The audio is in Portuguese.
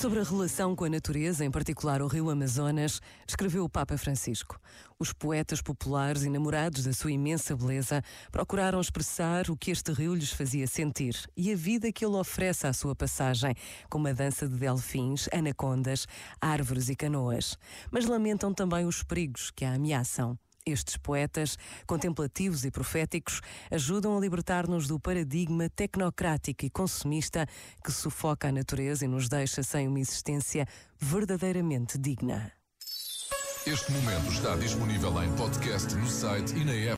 Sobre a relação com a natureza, em particular o rio Amazonas, escreveu o Papa Francisco. Os poetas populares, enamorados da sua imensa beleza, procuraram expressar o que este rio lhes fazia sentir e a vida que ele oferece à sua passagem, com uma dança de delfins, anacondas, árvores e canoas. Mas lamentam também os perigos que a ameaçam. Estes poetas, contemplativos e proféticos, ajudam a libertar-nos do paradigma tecnocrático e consumista que sufoca a natureza e nos deixa sem uma existência verdadeiramente digna. Este momento está disponível em podcast no site e na app.